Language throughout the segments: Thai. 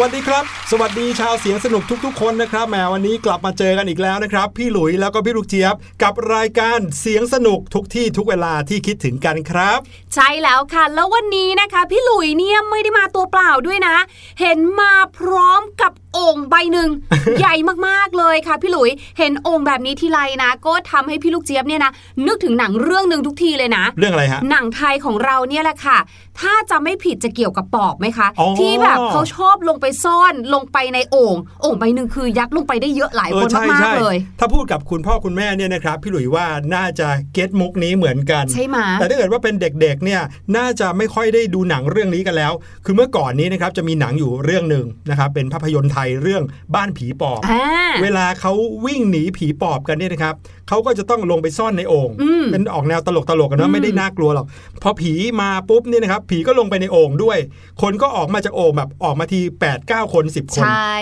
วัสดีครับ สวัสดีชาวเสียงสนุกทุก ๆ คนนะครับแหมวันนี้กลับมาเจอกันอีกแล้วนะครับ พี่หลุยแล้วก็พี่ลูกเจี๊ยบ กับรายการเสียงสนุกทุกที่ทุกเวลาที่คิดถึงกันครับ ใช่แล้วค่ะ แล้ววันนี้นะคะ พี่หลุยเนี่ยไม่ได้มาตัวเปล่าด้วยนะ เห็นมาพร้อมกับโอ่งใบหนึ่งใหญ่มากๆเลยค่ะ พี่หลุยเห็นโอ่งแบบนี้ทีไรนะ ก็ทำให้พี่ลูกเจี๊ยบเนี่ยนะนึกถึงหนังเรื่องหนึ่งทุกทีเลยนะ เรื่องอะไรฮะหนังไทยของเราเนี่ยแหละค่ะ ถ้าจะไม่ผิดจะเกี่ยวกับปอบไหมคะอ๋อที่แบบเขาชอบลงไปซ่อนลงไปในโอ่งโอ่งใบหนึ่งคือยัดลงไปได้เยอะหลายเอคอนใช่มากใช่ๆเลย ถ้าพูดกับคุณพ่อคุณแม่เนี่ยนะครับพี่หลุยว่าน่าจะเก็ตมุกนี้เหมือนกันใช่ไหมแต่ถ้าเกิดว่าเป็นเด็กๆเนี่ยน่าจะไม่ค่อยได้ดูหนังเรื่องนี้กันแล้ว คือเมื่อก่อนนี้นะครับจะมีหนังอยู่เรื่องหนึ่งนะครับเป็นภาพยนตร์ไทยเรื่องบ้านผีปอบอ่าเวลาเขาวิ่งหนีผีปอบกันเนี่ยนะครับเขาก็จะต้องลงไปซ่อนในโอ่งอืมเป็นออกแนวตลกตลกๆกันอืนะมไม่ได้น่ากลัวหรอกพอผีมาปุ๊บเนี่ยนะครับผีก็ลงไปในโอ่งด้วย คนก็ออกมาจากโอ่งแบบออกมาที8 9คน 10 คน ใช่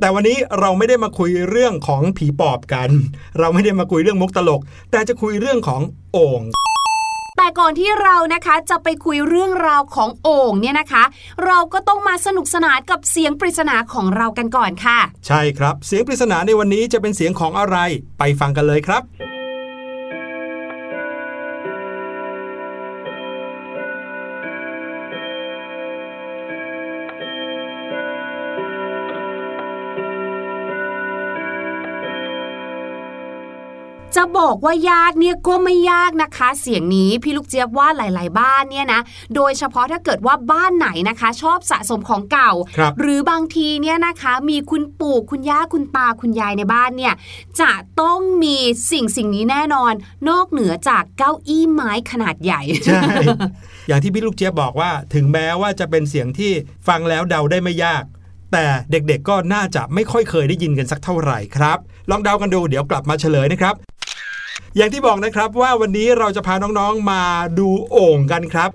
แต่วันนี้เราไม่ได้มาคุยเรื่องของผีปอบกัน เราไม่ได้มาคุยเรื่องมุกตลก แต่จะคุยเรื่องของโอ่ง แต่ก่อนที่เรานะคะจะไปคุยเรื่องราวของโอ่งเนี่ยนะคะ เราก็ต้องมาสนุกสนานกับเสียงปริศนาของเรากันก่อนค่ะ ใช่ครับ เสียงปริศนาในวันนี้จะเป็นเสียงของอะไร ไปฟังกันเลยครับ จะบอกว่ายากเนี่ยก็ไม่ยากนะคะ เสียงนี้พี่ลูกเจี๊ยบว่าหลาย ๆ บ้านเนี่ยนะโดยเฉพาะถ้าเกิดว่าบ้านไหนนะคะ ชอบสะสมของเก่าครับหรือบางทีเนี่ยนะคะมีคุณปู่คุณย่าคุณตาคุณยายในบ้านเนี่ยจะต้องมีสิ่งสิ่งนี้แน่นอน นอกเหนือจากเก้าอี้ไม้ขนาดใหญ่ใช่อย่างที่พี่ลูกเจี๊ยบบอกว่า ถึงแม้ว่าจะเป็นเสียงที่ฟังแล้วเดาได้ไม่ยากแต่เด็กๆก็น่าจะไม่ค่อยเคยได้ยินกันสักเท่าไหร่ครับ ลองเดากันดูเดี๋ยวกลับมาเฉลยนะครับ อย่างที่บอกนะครับว่าวันนี้เราจะพาน้องๆมาดูโอ่งกันครับ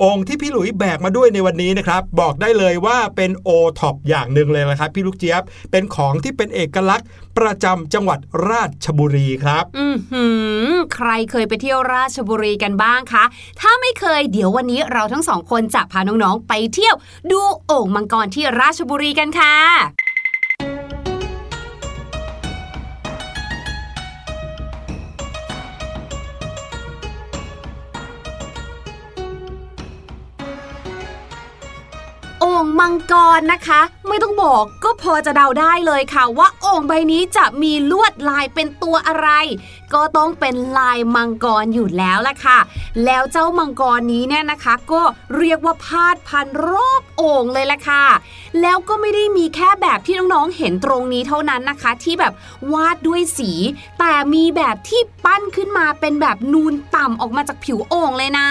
โอ่งที่พี่หลุยแบกมาด้วยในวันนี้นะครับ บอกได้เลยว่าเป็นโอท็อปอย่างหนึ่งเลยละครับ พี่ลูกเจี๊ยบเป็นของที่เป็นเอกลักษณ์ประจำจังหวัดราชบุรีครับ อือหือ ใครเคยไปเที่ยวราชบุรีกันบ้างคะ ถ้าไม่เคยเดี๋ยววันนี้เราทั้งสองคนจะพาน้องๆไปเที่ยว ดูโอ่งมังกรที่ราชบุรีกันค่ะ มังกรนะคะ ไม่ต้องบอกก็พอจะเดาได้เลยค่ะ ว่าโอ่งใบนี้จะมีลวดลายเป็นตัวอะไร ก็ต้องเป็นลายมังกรอยู่แล้วล่ะค่ะ แล้วเจ้ามังกรนี้เนี่ยนะคะ ก็เรียกว่าพาดพันรอบโอ่งเลยล่ะค่ะ แล้วก็ไม่ได้มีแค่แบบที่น้องๆเห็นตรงนี้เท่านั้นนะคะ ที่แบบวาดด้วยสี แต่มีแบบที่ปั้นขึ้นมาเป็นแบบนูนต่ำออกมาจากผิวโอ่งเลยนะ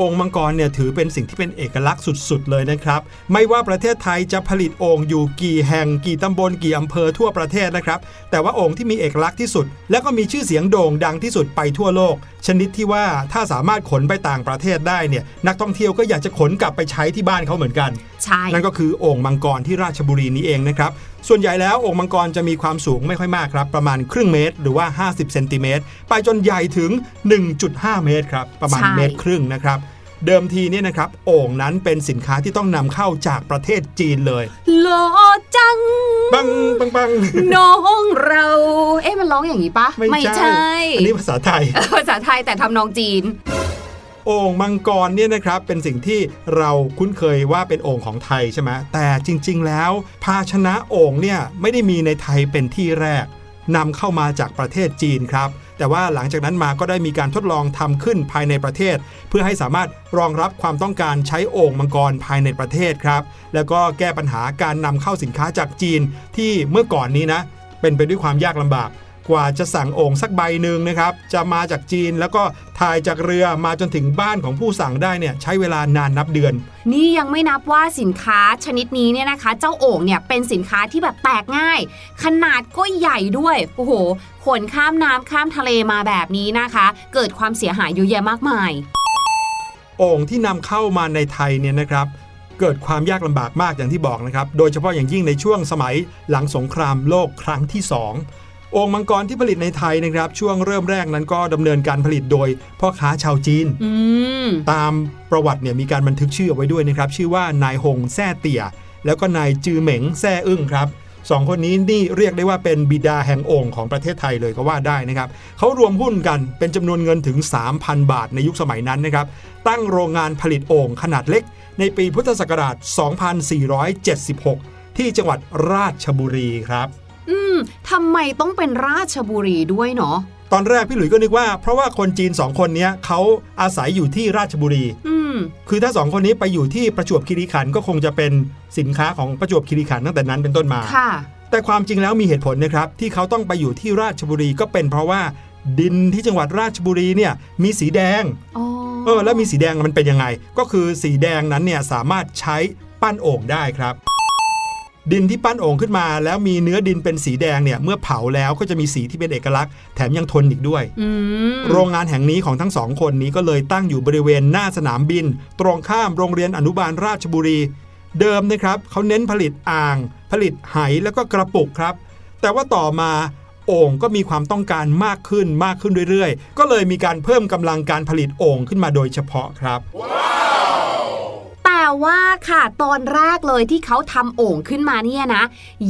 องค์มังกรเนี่ยถือเป็นสิ่งที่เป็นเอกลักษณ์สุดๆเลยนะครับ ไม่ว่าประเทศไทยจะผลิตโอ่งอยู่กี่แห่งกี่ตำบลกี่อำเภอทั่วประเทศนะครับ แต่ว่าโอ่งที่มีเอกลักษณ์ที่สุด และก็มีชื่อเสียงโด่งดังที่สุดไปทั่วโลก ชนิดที่ว่าถ้าสามารถขนไปต่างประเทศได้เนี่ยนักท่องเที่ยวก็อยากจะขนกลับไปใช้ที่บ้านเขาเหมือนกันใช่นั่นก็คือโอ่งมังกรที่ราชบุรีนี้เองนะครับส่วนใหญ่แล้วโอ่งมังกรจะมีความสูงไม่ค่อยมากครับ ประมาณครึ่งเมตร หรือว่า 50เซนติเมตรไปจนใหญ่ถึง 1.5 เมตรครับ ประมาณเมตรครึ่งนะครับ เดิมทีเนี่ยนะครับโอ่งนั้นเป็นสินค้าที่ต้องนำเข้าจากประเทศจีนเลยหล่อจังปังปังปังน้องเรา เอ๊ะมันร้องอย่างนี้ปะไม่ใช่อันนี้ภาษาไทย ภาษาไทยแต่ทำนองจีนโอ่งมังกรเนี่ยนะครับเป็นสิ่งที่เราคุ้นเคยว่าเป็นโอ่งของไทยใช่ไหมแต่จริง ๆ แล้ว ภาชนะโอ่งเนี่ยไม่ได้มีในไทยเป็นที่แรกนำเข้ามาจากประเทศจีนครับ แต่ว่าหลังจากนั้นมาก็ได้มีการทดลองทำขึ้นภายในประเทศ เพื่อให้สามารถรองรับความต้องการใช้โอ่งมังกรภายในประเทศครับ แล้วก็แก้ปัญหาการนำเข้าสินค้าจากจีนที่เมื่อก่อนนี้นะเป็นไปด้วยความยากลำบาก กว่าจะสั่งโอ่งสักใบหนึ่งนะครับ จะมาจากจีนแล้วก็ถ่ายจากเรือมาจนถึงบ้านของผู้สั่งได้เนี่ยใช้เวลานานนับเดือน นี่ยังไม่นับว่าสินค้าชนิดนี้เนี่ยนะคะ เจ้าโอ่งเนี่ยเป็นสินค้าที่แบบแตกง่าย ขนาดก็ใหญ่ด้วยโอ้โหขนข้ามน้ำข้ามทะเลมาแบบนี้นะคะ เกิดความเสียหายเยอะแยะมากมายโอ่งที่นำเข้ามาในไทยเนี่ยนะครับเกิดความยากลำบากมากอย่างที่บอกนะครับ โดยเฉพาะอย่างยิ่งในช่วงสมัยหลังสงครามโลกครั้งที่ 2 โอ่งมังกรที่ผลิตในไทยนะครับช่วงเริ่มแรกนั้นก็ดำเนินการผลิตโดยพ่อค้าชาวจีนอืมตามประวัติเนี่ยมีการบันทึกชื่อเอาไว้ด้วยนะครับชื่อว่านายหงแซ่เตี่ย แล้วก็นายจือเหม็งแซ่อึ้งครับสองคนนี้นี่เรียกได้ว่าเป็นบิดาแห่งโอ่งของประเทศไทยเลยก็ว่าได้นะครับเขารวมหุ้นกันเป็นจำนวนเงินถึง 3,000 บาทในยุคสมัยนั้นนะครับตั้งโรงงานผลิตโอ่งขนาดเล็ก ในปีพุทธศักราช 2476 ที่จังหวัดราชบุรีครับ อืมทำไมต้องเป็นราชบุรีด้วยเนาะตอนแรกพี่หลุยส์ก็นึกว่า เพราะว่าคนจีนสองคนเนี้ยเขาอาศัยอยู่ที่ราชบุรีอืมคือถ้าสองคนนี้ไปอยู่ที่ประจวบคีรีขันธ์ก็คงจะเป็นสินค้าของประจวบคีรีขันธ์ตั้งแต่นั้นเป็นต้นมาค่ะแต่ความจริงแล้วมีเหตุผลนะครับที่เขาต้องไปอยู่ที่ราชบุรีก็เป็นเพราะว่า ดินที่จังหวัดราชบุรีเนี่ยมีสีแดงอ๋อเออแล้วมีสีแดงมันเป็นยังไง ก็คือสีแดงนั้นเนี่ยสามารถใช้ปั้นโอ่งได้ครับ ดินที่ปั้นโอ่งขึ้นมา แล้วมีเนื้อดินเป็นสีแดงเนี่ยเมื่อเผาแล้วก็จะมีสีที่เป็นเอกลักษณ์แถมยังทนอีกด้วยอืมโรงงานแห่งนี้ของทั้งสองคนนี้ก็เลยตั้งอยู่บริเวณหน้าสนามบิน ตรงข้ามโรงเรียนอนุบาลราชบุรี เดิมนะครับเขาเน้นผลิตอ่าง ผลิตไหแล้วก็กระปุกครับ แต่ว่าต่อมาโอ่งก็มีความต้องการมากขึ้นมากขึ้นเรื่อยๆ ก็เลยมีการเพิ่มกำลังการผลิตโอ่งขึ้นมาโดยเฉพาะครับ แต่ว่าค่ะตอนแรกเลยที่เขาทำโอ่งขึ้นมาเนี่ยนะ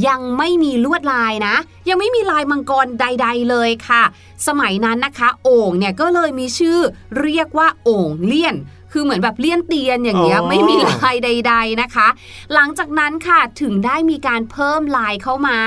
ยังไม่มีลวดลายนะ ยังไม่มีลายมังกรใด ๆ เลยค่ะ สมัยนั้นนะคะ โอ่งเนี่ยก็เลยมีชื่อเรียกว่าโอ่งเลี่ยน คือเหมือนแบบเลี่ยนเตียนอย่างเงี้ยอ๋อไม่มีลายใด ๆนะคะ หลังจากนั้นค่ะถึงได้มีการเพิ่มลายเข้ามา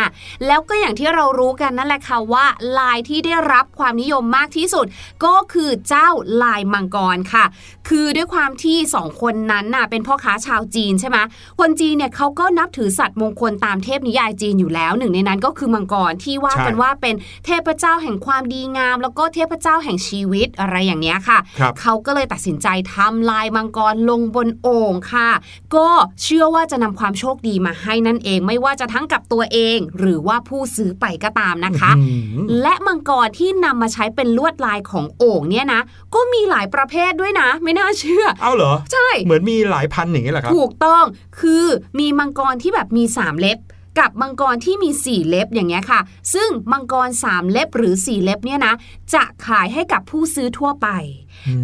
แล้วก็อย่างที่เรารู้กันนั่นแหละค่ะว่าลายที่ได้รับความนิยมมากที่สุด ก็คือเจ้าลายมังกรค่ะ คือด้วยความที่สองคนนั้นน่ะเป็นพ่อค้าชาวจีนใช่ไหมคนจีนเนี่ยเขาก็นับถือสัตว์มงคลตามเทพนิยายจีนอยู่แล้ว หนึ่งในนั้นก็คือมังกรที่ว่าใช่กันว่าเป็นเทพเจ้าแห่งความดีงาม แล้วก็เทพเจ้าแห่งชีวิตอะไรอย่างเนี้ยค่ะครับเขาก็เลยตัดสินใจทำลายมังกรลงบนโอ่งค่ะ ก็เชื่อว่าจะนำความโชคดีมาให้นั่นเองไม่ว่าจะทั้งกับตัวเอง หรือว่าผู้ซื้อไปก็ตามนะคะอืมและมังกรที่นำมาใช้เป็นลวดลายของโอ่งเนี่ยนะ ก็มีหลายประเภทด้วยนะ ไม่น่าเชื่อ เอาเหรอ ใช่ เหมือนมีหลายพันอย่างนี้แหละครับ ถูกต้อง คือมีมังกรที่แบบมี3เล็บ กับมังกรที่มี 4 เล็บอย่างเงี้ยค่ะ ซึ่งมังกร 3 เล็บหรือ 4 เล็บเนี่ยนะ จะขายให้กับผู้ซื้อทั่วไป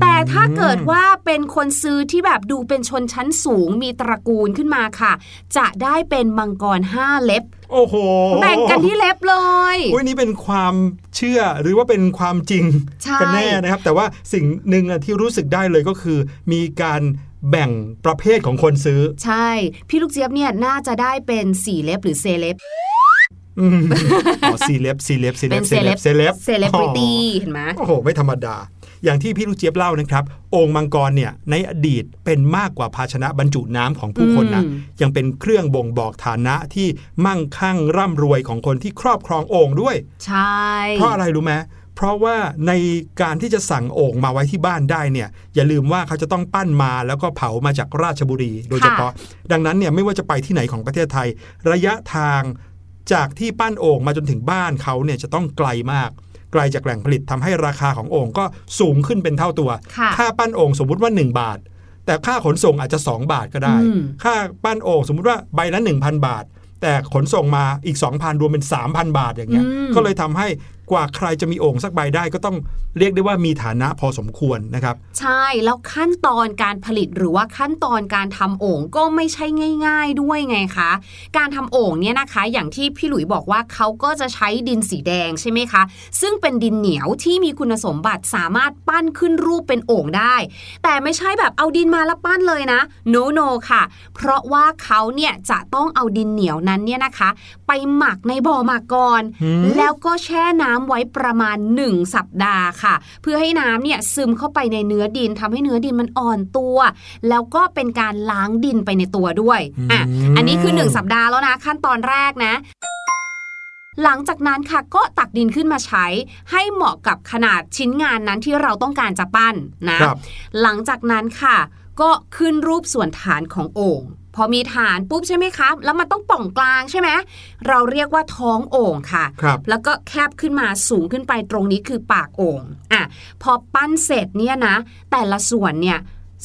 แต่ถ้าเกิดว่าเป็นคนซื้อที่แบบดูเป็นชนชั้นสูงมีตระกูลขึ้นมาค่ะ จะได้เป็นมังกร 5 เล็บโอ้โหแบ่งกันที่เล็บเลยอุ้ยนี่เป็นความเชื่อหรือว่าเป็นความจริงใช่กันแน่นะครับ แต่ว่าสิ่งหนึ่งอะที่รู้สึกได้เลยก็คือ มีการ แบ่งประเภทของคนซื้อ ใช่ พี่ลูกเจี๊ยบเนี่ยน่าจะได้เป็น4เล็บหรือเซเล็บอืมอ๋อซีเล็บซีเล็บซีเป็เล็บนเซเลบ celeb เซเลบเซเลบริตี้เห็นไหมโอ้โห ไม่ธรรมดา อย่างที่พี่ลูกเจี๊ยบเล่านะครับองค์มังกรเนี่ยในอดีตเป็นมากกว่าภาชนะบรรจุน้ำของผู้คนนะอืมยังเป็นเครื่องบ่งบอกฐานะที่มั่งคั่งร่ำรวยของคนที่ครอบครองโอ่งด้วย ใช่ เพราะอะไรรู้ไหม เพราะว่าในการที่จะสั่งโอ่งมาไว้ที่บ้านได้เนี่ยอย่าลืมว่าเขาจะต้องปั้นมาแล้วก็เผามาจากราชบุรี โดยเฉพาะ ดังนั้นเนี่ยไม่ว่าจะไปที่ไหนของประเทศไทย ระยะทางจากที่ปั้นโอ่งมาจนถึงบ้านเขาเนี่ยจะต้องไกลมากไกลจากแหล่งผลิตทำให้ราคาของโอ่งก็สูงขึ้นเป็นเท่าตัวค่ะค่าปั้นโอ่งสมมุติว่า 1 บาท แต่ค่าขนส่งอาจจะ 2 บาทก็ได้อืมค่าปั้นโอ่งสมมุติว่าใบละ1,000 บาท แต่ขนส่งมาอีก 2,000 รวมเป็น 3,000 บาทอย่างเงี้ยอืมก็เลยทำให้ กว่าใครจะมีโอ่งสักใบได้ก็ต้องเรียกได้ว่ามีฐานะพอสมควรนะครับ ใช่แล้วขั้นตอนการผลิตหรือว่าขั้นตอนการทำโอ่งก็ไม่ใช่ง่าย ๆ ด้วยไงคะการทำโอ่งเนี่ยนะคะ อย่างที่พี่หลุยบอกว่าเขาก็จะใช้ดินสีแดงใช่ไหมคะ ซึ่งเป็นดินเหนียวที่มีคุณสมบัติสามารถปั้นขึ้นรูปเป็นโอ่งได้ แต่ไม่ใช่แบบเอาดินมาแล้วปั้นเลยนะ no no ค่ะ เพราะว่าเขาเนี่ยจะต้องเอาดินเหนียวนั้นเนี่ยนะคะไปหมักในบ่อหมักก่อนหืมแล้วก็แช่น้ำไว้ประมาณ 1 สัปดาห์ค่ะ เพื่อให้น้ำเนี่ยซึมเข้าไปในเนื้อดินทำให้เนื้อดินมันอ่อนตัว แล้วก็เป็นการล้างดินไปในตัวด้วยอะอืมอันนี้คือ 1 สัปดาห์แล้วนะขั้นตอนแรกนะหลังจากนั้นค่ะก็ตักดินขึ้นมาใช้ ให้เหมาะกับขนาดชิ้นงานนั้นที่เราต้องการจะปั้นนะครับหลังจากนั้นค่ะ ก็ขึ้นรูปส่วนฐานของโอ่ง พอมีฐานปุ๊บใช่ไหมครับแล้วมันต้องป่องกลางใช่ไหมเราเรียกว่าท้องโอ่งค่ะครับแล้วก็แคบขึ้นมาสูงขึ้นไปตรงนี้คือปากโอ่งอะพอปั้นเสร็จเนี่ยนะ แต่ละส่วนเนี่ย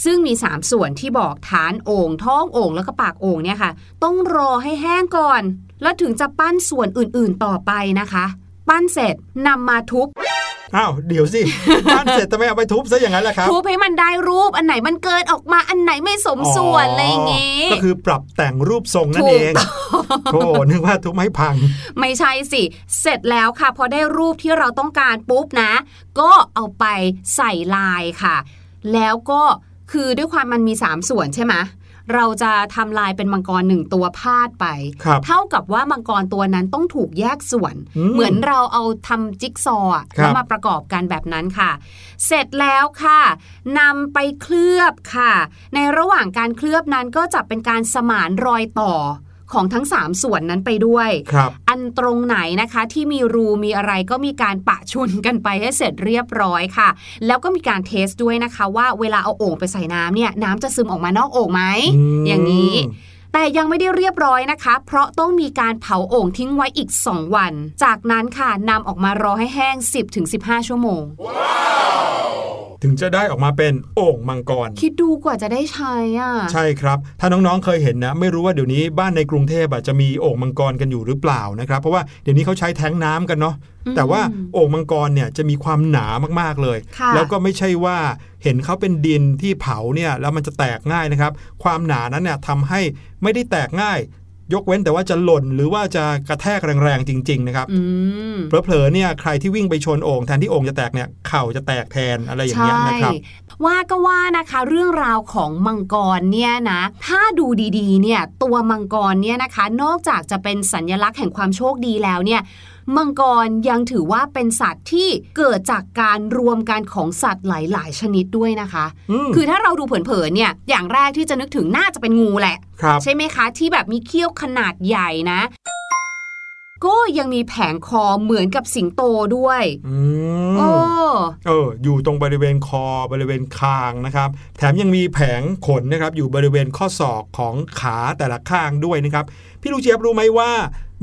ซึ่งมี 3 ส่วนที่บอกฐานโอ่งท้องโอ่งแล้วก็ปากโอ่งเนี่ยค่ะ ต้องรอให้แห้งก่อน แล้วถึงจะปั้นส่วนอื่นๆต่อไปนะคะ ปั้นเสร็จนำมาทุบ อ้าวเดี๋ยวสิบ้านเสร็จทำไมเอาไปทุบซะอย่างนั้นล่ะครับทุบให้มันได้รูปอันไหนมันเกินออกมาอันไหนไม่สมส่วนอะไรอย่างงี้ก็คือปรับแต่งรูปทรงนั่นถูเอกงโอ้นึกว่าทุบให้พัง ไม่ใช่สิ เสร็จแล้วค่ะ พอได้รูปที่เราต้องการปุ๊บนะ ก็เอาไปใส่ลายค่ะ แล้วก็คือด้วยความมันมี 3 ส่วนใช่ไหม เราจะทำลายเป็นมังกรหนึ่งตัวพาดไปครับเท่ากับว่ามังกรตัวนั้นต้องถูกแยกส่วนอืมเหมือนเราเอาทำจิ๊กซอว์อะครับแล้วมาประกอบกันแบบนั้นค่ะ เสร็จแล้วค่ะนำไปเคลือบค่ะ ในระหว่างการเคลือบนั้นก็จะเป็นการสมานรอยต่อ ของทั้ง 3 ส่วนนั้นไปด้วยครับอันตรงไหนนะคะที่มีรูมีอะไรก็มีการปะชุนกันไปให้เสร็จเรียบร้อยค่ะ แล้วก็มีการเทสด้วยนะคะว่าเวลาเอาโอ่งไปใส่น้ำเนี่ยน้ำจะซึมออกมานอกโอ่งไหมมอย่างนี้แต่ยังไม่ได้เรียบร้อยนะคะ เพราะต้องมีการเผาโอ่งทิ้งไว้อีก 2 วัน จากนั้นค่ะนำออกมารอให้แห้ง 10-15 ชั่วโมง ถึงจะได้ออกมาเป็นโอ่งมังกร คิดดูกว่าจะได้ใช้อะ ใช่ครับ ถ้าน้องๆเคยเห็นนะ ไม่รู้ว่าเดี๋ยวนี้บ้านในกรุงเทพอะจะมีโอ่งมังกรกันอยู่หรือเปล่านะครับ เพราะว่าเดี๋ยวนี้เขาใช้แท้งน้ำกันเนาะอืมแต่ว่าโอ่งมังกรเนี่ยจะมีความหนามากๆเลยค่ะแล้วก็ไม่ใช่ว่าเห็นเขาเป็นดินที่เผาเนี่ยแล้วมันจะแตกง่ายนะครับ ความหนานั้นเนี่ยทำให้ไม่ได้แตกง่าย ยกเว้นแต่ว่าจะหล่นหรือว่าจะกระแทกแรงๆจริง ๆ นะครับอืมเผลอๆเนี่ยใครที่วิ่งไปชนโอ่งแทนที่โอ่งจะแตกเนี่ยเข่าจะแตกแทนอะไรอย่างเงี้ยนะครับว่าก็ว่านะคะเรื่องราวของมังกรเนี่ยนะถ้าดูดีๆเนี่ยตัวมังกรเนี่ยนะคะ นอกจากจะเป็นสัญลักษณ์แห่งความโชคดีแล้วเนี่ย มังกรยังถือว่าเป็นสัตว์ที่เกิดจากการรวมกันของสัตว์หลาย ๆ ชนิดด้วยนะคะอืมคือถ้าเราดูเผินๆเนี่ยอย่างแรกที่จะนึกถึงน่าจะเป็นงูแหละครับใช่ไหมคะ ที่แบบมีเขี้ยวขนาดใหญ่นะก็ยังมีแผงคอเหมือนกับสิงโตด้วยอืมโอ้เออ อยู่ตรงบริเวณคอบริเวณคางนะครับ แถมยังมีแผงขนนะครับ อยู่บริเวณข้อศอกของขาแต่ละข้างด้วยนะครับ พี่ลูกเจี๊ยบรู้ไหมว่า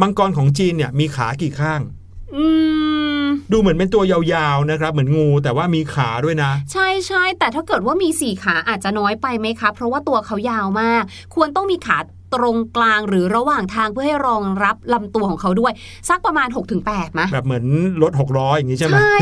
มังกรของจีนเนี่ยมีขากี่ข้างอืมดูเหมือนเป็นตัวยาวๆนะครับ เหมือนงูแต่ว่ามีขาด้วยนะ ใช่ใช่แต่ถ้าเกิดว่ามีสี่ขาอาจจะน้อยไปไหมคะเพราะว่าตัวเขายาวมาก ควรต้องมีขา ตรงกลางหรือระหว่างทางเพื่อให้รองรับลำตัวของเขาด้วย สักประมาณ 6-8มะแบบเหมือนรถหกล้ออย่างนี้ใช่ไหมใช่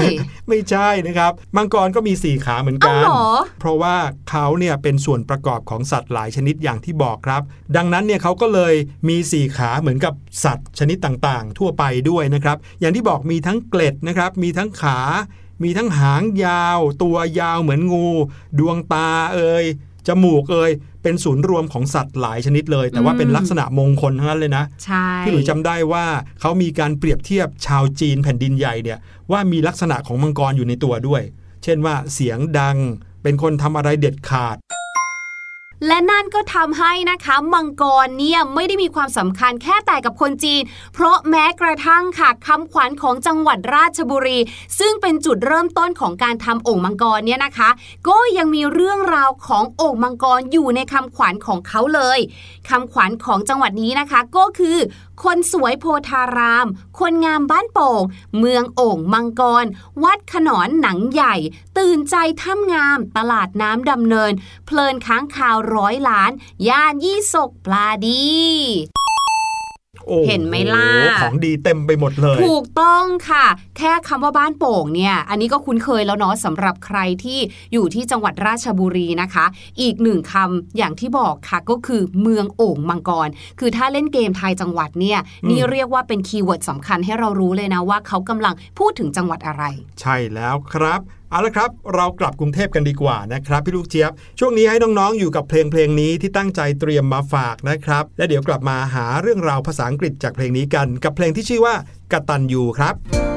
ไม่ใช่นะครับ มังกรก็มีสี่ขาเหมือนเอากันเหรอเพราะว่าเขาเนี่ยเป็นส่วนประกอบของสัตว์หลายชนิดอย่างที่บอกครับ ดังนั้นเนี่ยเขาก็เลยมีสี่ขาเหมือนกับสัตว์ชนิดต่างๆ ทั่วไปด้วยนะครับ อย่างที่บอกมีทั้งเกล็ดนะครับ มีทั้งขา มีทั้งหางยาว ตัวยาวเหมือนงู ดวงตาเอ่ย จมูกเอ่ยเป็นศูนย์รวมของสัตว์หลายชนิดเลย แต่ว่าเป็นลักษณะมงคลทั้งนั้นเลยนะใช่พี่หลุยจำได้ว่าเขามีการเปรียบเทียบชาวจีนแผ่นดินใหญ่เนี่ยว่ามีลักษณะของมังกรอยู่ในตัวด้วย เช่นว่าเสียงดัง เป็นคนทำอะไรเด็ดขาด และนั่นก็ทำให้นะคะมังกรเนี่ยไม่ได้มีความสำคัญแค่แต่กับคนจีน เพราะแม้กระทั่งค่ะคำขวัญของจังหวัดราชบุรี ซึ่งเป็นจุดเริ่มต้นของการทำโอ่งมังกรเนี่ยนะคะ ก็ยังมีเรื่องราวของโอ่งมังกรอยู่ในคำขวัญของเขาเลยคำขวัญของจังหวัดนี้นะคะ ก็คือ คนสวยโพธาราม คนงามบ้านโป่ง เมืองโอ่งมังกร วัดขนอนหนังใหญ่ ตื่นใจถ้ำงาม ตลาดน้ำดำเนิน เพลินค้างคาวร้อยล้าน ย่านยี่สกปลาดีโอ้เห็นไหมล่ะ ของดีเต็มไปหมดเลย ถูกต้องค่ะ แค่คำว่าบ้านโป่งเนี่ย อันนี้ก็คุ้นเคยแล้วเนาะสำหรับใครที่อยู่ที่จังหวัดราชบุรีนะคะ อีกหนึ่งคำอย่างที่บอกค่ะก็คือเมืองโอ่งมังกร คือถ้าเล่นเกมทายจังหวัดเนี่ยอืมนี่เรียกว่าเป็น keyword สำคัญให้เรารู้เลยนะว่าเขากำลังพูดถึงจังหวัดอะไร ใช่แล้วครับเอาละครับ เรากลับกรุงเทพกันดีกว่านะครับ พี่ลูกเจี๊ยบ ช่วงนี้ให้น้องๆอยู่กับเพลงเพลงนี้ที่ตั้งใจเตรียมมาฝากนะครับ และเดี๋ยวกลับมาหาเรื่องราวภาษาอังกฤษจากเพลงนี้กัน กับเพลงที่ชื่อว่ากตัญญูครับ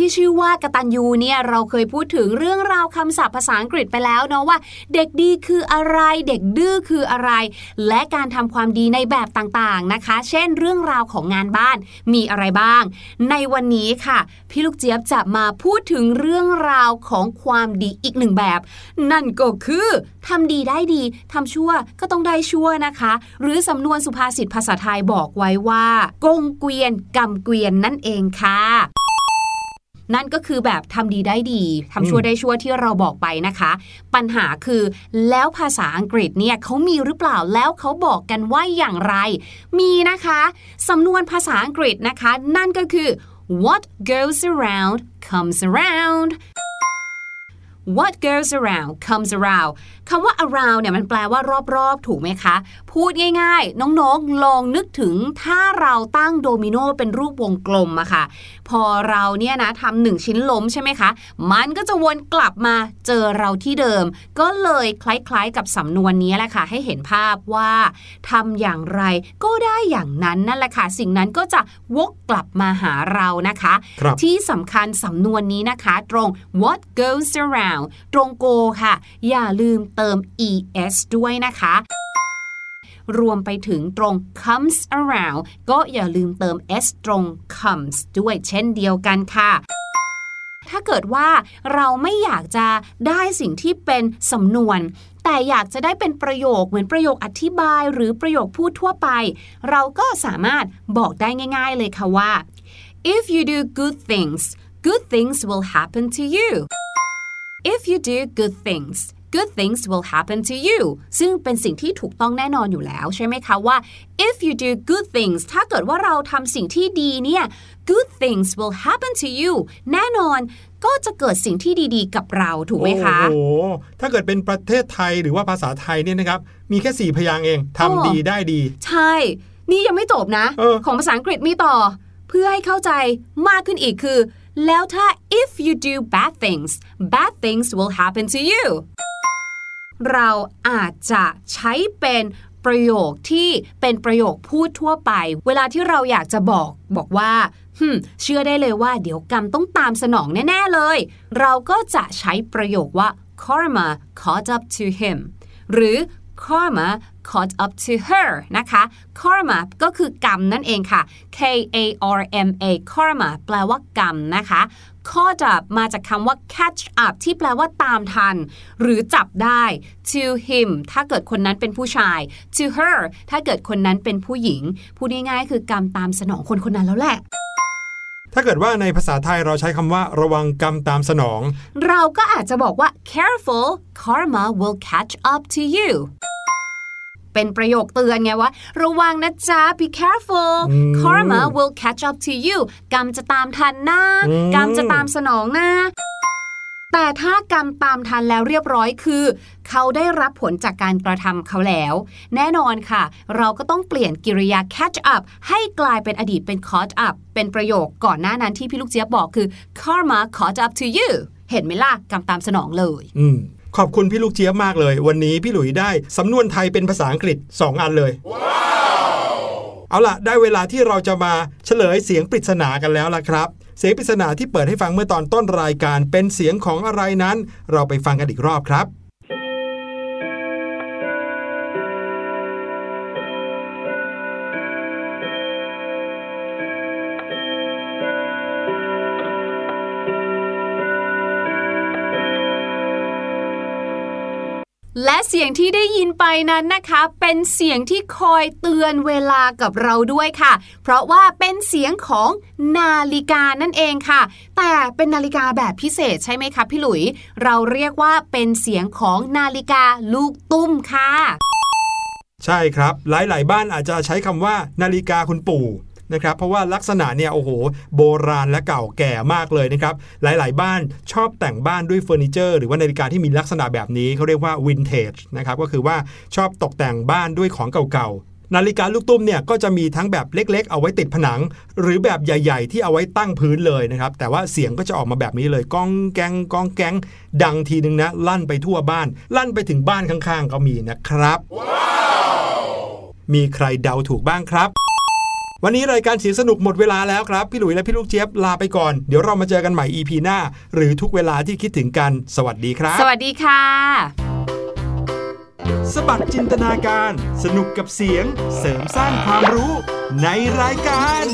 ที่ชื่อว่ากตัญญูเนี่ยเราเคยพูดถึงเรื่องราวคำศัพท์ภาษาอังกฤษไปแล้วเนาะว่า เด็กดีคืออะไร เด็กดื้อคืออะไร และการทำความดีในแบบต่างๆนะคะ เช่น เรื่องราวของงานบ้านมีอะไรบ้าง ในวันนี้ค่ะ พี่ลูกเจี๊ยบจะมาพูดถึงเรื่องราวของความดีอีกหนึ่งแบบ นั่นก็คือทำดีได้ดีทำชั่วก็ต้องได้ชั่วนะคะ หรือสำนวนสุภาษิตภาษาไทยบอกไว้ว่ากงเกวียนกำเกวียนนั่นเองค่ะ นั่นก็คือแบบทำดีได้ดีทำชั่วได้ชั่วที่เราบอกไปนะคะ ปัญหาคือแล้วภาษาอังกฤษเนี่ยเขามีหรือเปล่าแล้วเขาบอกกันว่าอย่างไร มีนะคะสำนวนภาษาอังกฤษนะคะ นั่นก็คือ what goes around comes around What goes around comes around คำว่า around เนี่ยมันแปลว่ารอบๆ ถูกไหมคะ พูดง่ายๆ น้องๆ ลองนึกถึงถ้าเราตั้งโดมิโนเป็นรูปวงกลมอะค่ะ พอเราเนี่ยนะทำหนึ่งชิ้นล้มใช่ไหมคะ มันก็จะวนกลับมาเจอเราที่เดิม ก็เลยคล้ายๆ กับสำนวนนี้แหละค่ะ ให้เห็นภาพว่าทำอย่างไรก็ได้อย่างนั้นนั่นแหละค่ะ สิ่งนั้นก็จะวกกลับมาหาเรานะคะครับที่สำคัญสำนวนนี้นะคะ ตรง what goes around ตรง go ค่ะ อย่าลืมเติม es ด้วยนะคะ รวมไปถึงตรง comes around ก็อย่าลืมเติม s ตรง comes ด้วยเช่นเดียวกันค่ะถ้าเกิดว่าเราไม่อยากจะได้สิ่งที่เป็นสำนวน แต่อยากจะได้เป็นประโยคเหมือนประโยคอธิบาย หรือประโยคพูดทั่วไป เราก็สามารถบอกได้ง่าย ๆ เลยค่ะว่า if you do good things good things will happen to you if you do good things good things will happen to you ซึ่งเป็นสิ่งที่ถูกต้องแน่นอนอยู่แล้วใช่ไหมคะว่า if you do good things ถ้าเกิดว่าเราทำสิ่งที่ดีเนี่ย good things will happen to you แน่นอนก็จะเกิดสิ่งที่ดีๆ กับเราถูกไหมคะ โอ้โห ถ้าเกิดเป็นประเทศไทยหรือว่าภาษาไทยเนี่ยนะครับ มีแค่สี่พยางค์เองทำดีได้ดี ใช่ นี่ยังไม่จบนะเออของภาษาอังกฤษมีต่อ เพื่อให้เข้าใจมากขึ้นอีกคือ แล้วถ้า if you do bad things bad things will happen to you เราอาจจะใช้เป็นประโยคที่เป็นประโยคพูดทั่วไป เวลาที่เราอยากจะบอกบอกว่าฮึมเชื่อได้เลยว่าเดี๋ยวกรรมต้องตามสนองแน่ ๆ เลย เราก็จะใช้ประโยคว่า karma caught up to him หรือ karma caught up to her นะคะ karma ก็คือกรรมนั่นเองค่ะ K A R M A karma แปลว่ากรรมนะคะ caught up มาจากคำว่า catch up ที่แปลว่าตามทัน หรือจับได้ to him ถ้าเกิดคนนั้นเป็นผู้ชาย to her ถ้าเกิดคนนั้นเป็นผู้หญิง พูดง่ายๆคือกรรมตามสนองคนคนนั้นแล้วแหละ ถ้าเกิดว่าในภาษาไทยเราใช้คำว่า ระวังกรรมตามสนอง เราก็อาจจะบอกว่า careful karma will catch up to you เป็นประโยคเตือนไงว่า ระวังนะจ๊ะ be careful อืม karma will catch up to you กรรมจะตามทันนะอืมกรรมจะตามสนองนะแต่ถ้ากรรมตามทันแล้วเรียบร้อยคือ เขาได้รับผลจากการกระทำเขาแล้ว แน่นอนค่ะ เราก็ต้องเปลี่ยนกิริยา catch up ให้กลายเป็นอดีตเป็น caught up เป็นประโยคก่อนหน้านั้นที่พี่ลูกเจี๊ยบบอกคือ karma caught up to you เห็นไหมล่ะกรรมตามสนองเลย อืม ขอบคุณพี่ลูกเจี๊ยบมากเลย วันนี้พี่หลุยได้สำนวนไทยเป็นภาษาอังกฤษ 2 อันเลยเอาล่ะ ได้เวลาที่เราจะมาเฉลยเสียงปริศนากันแล้วล่ะครับ เสียงปริศนาที่เปิดให้ฟังเมื่อตอนต้นรายการเป็นเสียงของอะไรนั้น เราไปฟังกันอีกรอบครับ และเสียงที่ได้ยินไปนั้นนะคะ เป็นเสียงที่คอยเตือนเวลากับเราด้วยค่ะ เพราะว่าเป็นเสียงของนาฬิกานั่นเองค่ะ แต่เป็นนาฬิกาแบบพิเศษใช่ไหมคะพี่หลุย เราเรียกว่าเป็นเสียงของนาฬิกาลูกตุ้มค่ะ ใช่ครับ หลาย ๆ บ้านอาจจะใช้คำว่า นาฬิกาคุณปู่ นะครับเพราะว่าลักษณะเนี่ยโอ้โหโบราณและเก่าแก่มากเลยนะครับหลาย ๆ บ้านชอบแต่งบ้านด้วยเฟอร์นิเจอร์หรือว่านาฬิกาที่มีลักษณะแบบนี้เขาเรียกว่าวินเทจนะครับก็คือว่าชอบตกแต่งบ้านด้วยของเก่าๆนาฬิกาลูกตุ้มเนี่ยก็จะมีทั้งแบบเล็กๆ เอาไว้ติดผนัง หรือแบบใหญ่ ๆ ที่เอาไว้ตั้งพื้นเลยนะครับ แต่ว่าเสียงก็จะออกมาแบบนี้เลยก้องแกงก้องแกงดังทีนึงนะ ลั่นไปทั่วบ้าน ลั่นไปถึงบ้านข้างๆ ก็มีนะครับมีใครเดาถูกบ้างครับ วันนี้รายการเสียงสนุกหมดเวลาแล้วครับ พี่หลุยและพี่ลูกเจี๊ยบลาไปก่อน เดี๋ยวเรามาเจอกันใหม่ EP หน้า หรือทุกเวลาที่คิดถึงกัน สวัสดีครับ สวัสดีค่ะ สบัดจินตนาการ สนุกกับเสียง เสริมสร้างความรู้ในรายการ